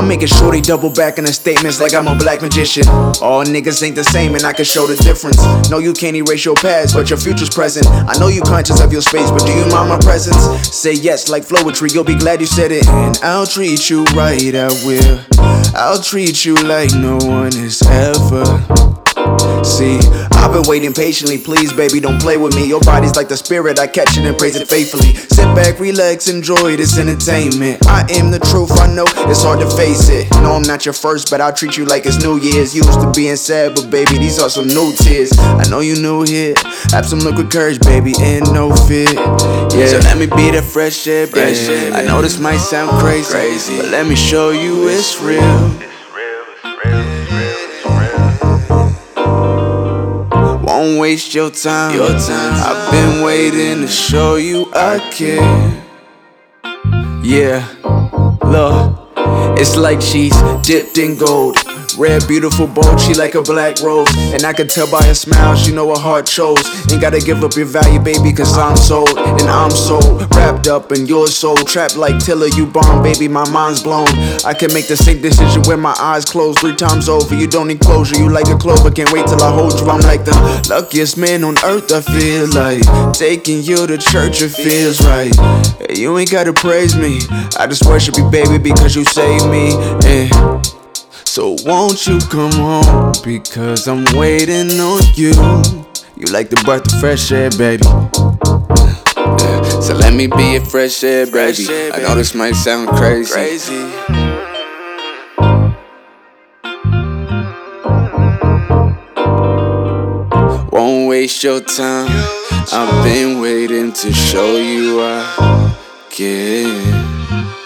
I'm making sure they double back in the statements like I'm a black magician. All niggas ain't the same, and I can show the difference. No, you can't erase your past, but your future's present. I know you conscious of your space, but do you mind my presence? Say yes like Floetry, you'll be glad you said it. And I'll treat you right, I will. I'll treat you like no one has ever. See, I've been waiting patiently. Please, baby, don't play with me. Your body's like the spirit, I catch it and praise it faithfully. Sit back, relax, enjoy this entertainment. I am the truth, I know it's hard to face it. No, I'm not your first, but I'll treat you like it's New Year's. Used to being sad, but baby, these are some new tears. I know you new here. Have some liquid courage, baby, and no fear. Yeah, so let me be the fresh air, baby. I know this might sound crazy, Crazy. but let me show you it's real. Won't waste your time. Your time. I've been waiting to show you I care. Yeah, look, it's like she's dipped in gold. Red, beautiful, bold, she like a black rose. And I can tell by her smile, she know her heart chose. Ain't gotta give up your value, baby, cause I'm sold. And I'm sold, wrapped up in your soul. Trapped like Tiller, you bomb, baby, my mind's blown. I can make the same decision with my eyes closed three times over. You don't need closure, you like a clover. Can't wait till I hold you. I'm like the luckiest man on earth, I feel like. Taking you to church, it feels right. You ain't gotta praise me. I just worship you, baby, because you saved me. Eh. Won't you come home? Because I'm waiting on you. You like the breath of fresh air, baby. So let me be a fresh air, baby. I know this might sound crazy. Crazy. Won't waste your time. I've been waiting to show you I care.